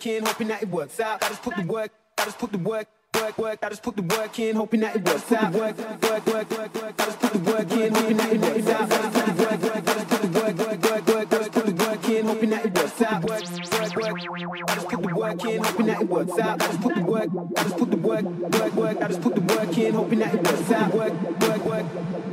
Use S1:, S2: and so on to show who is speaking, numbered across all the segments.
S1: work in, hoping that it works out. I just put the work, I just put the work. Work, work, I just put the work in, hoping that it works out. Work, work, work, work, work, I just put the work in, hoping that it works out. I just put the work, work, I just put the work, work, work, work, I just put the work in, hoping that it works out. Work, work, work, I just put the work in, hoping that it works out. I just put the work, I just put the work, work, work, I just put the work in, hoping that it works out. Work, work, work,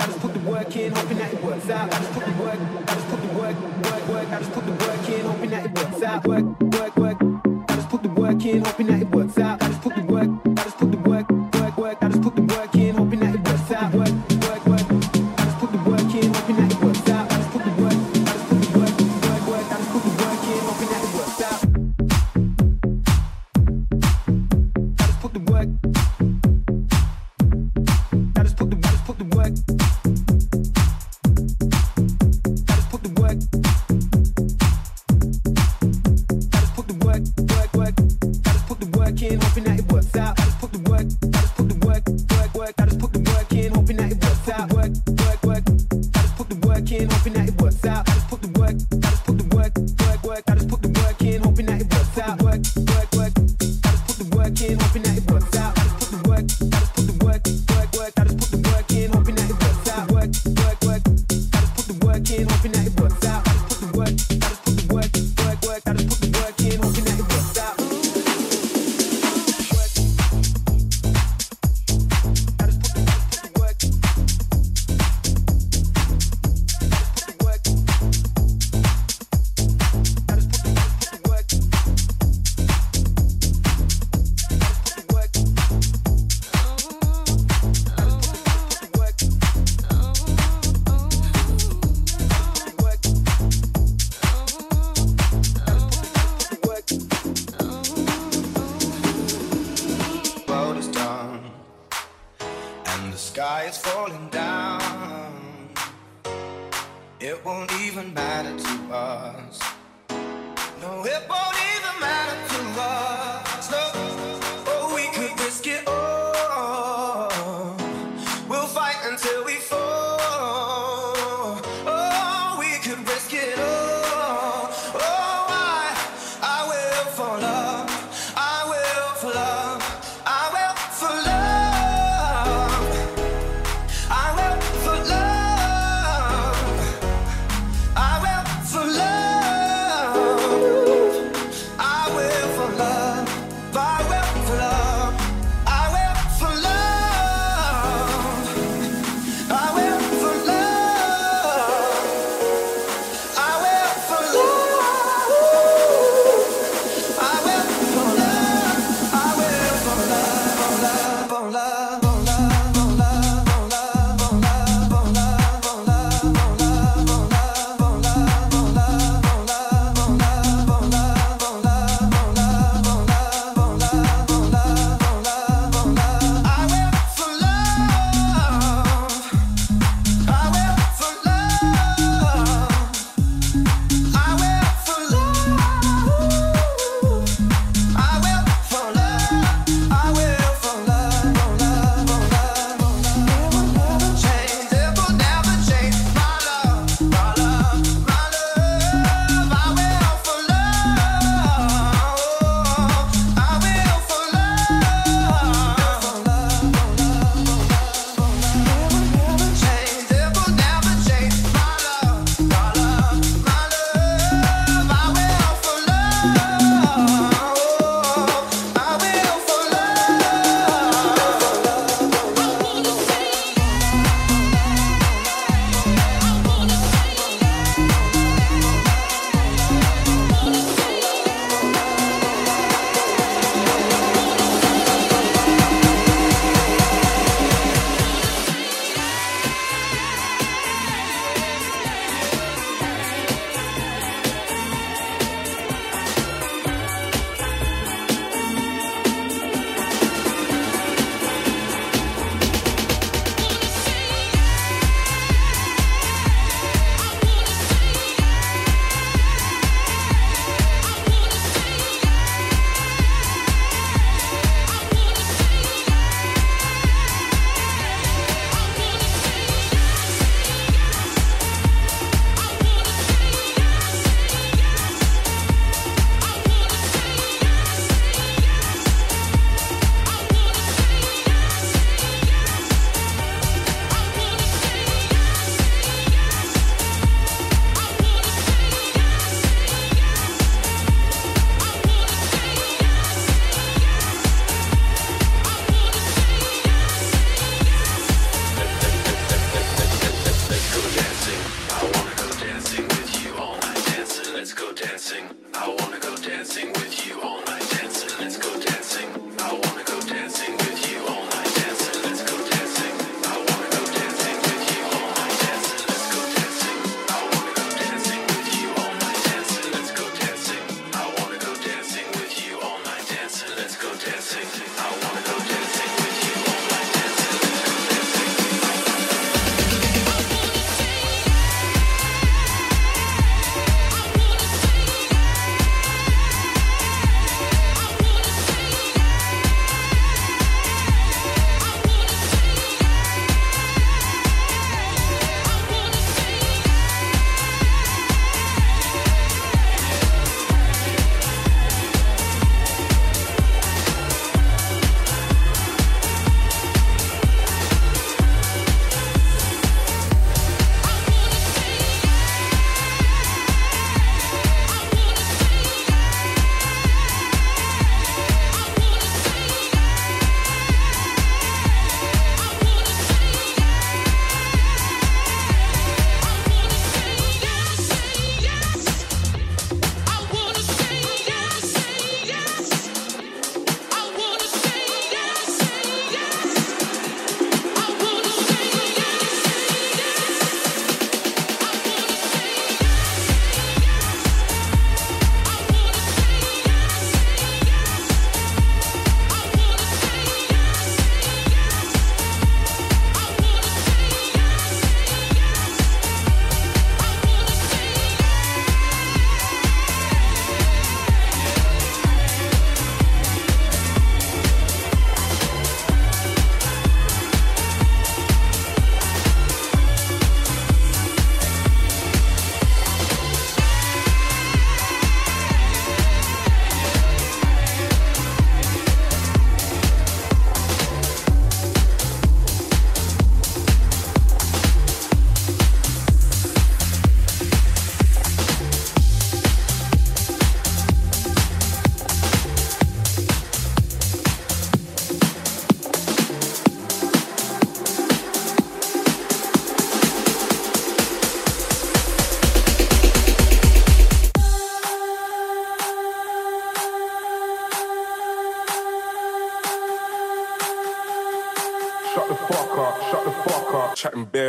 S1: I just put the work in, hoping that it works out. I just put the work, I just put the work, work, work, I just put the work in, hoping that it works out. Work, work, work, in, hoping that it works out. I just put work, just put the work in, hoping that it works out. I just put the work, I just put the work, work, work
S2: sky is falling down. It won't even matter to us. No, it won't even matter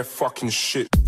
S2: fucking shit.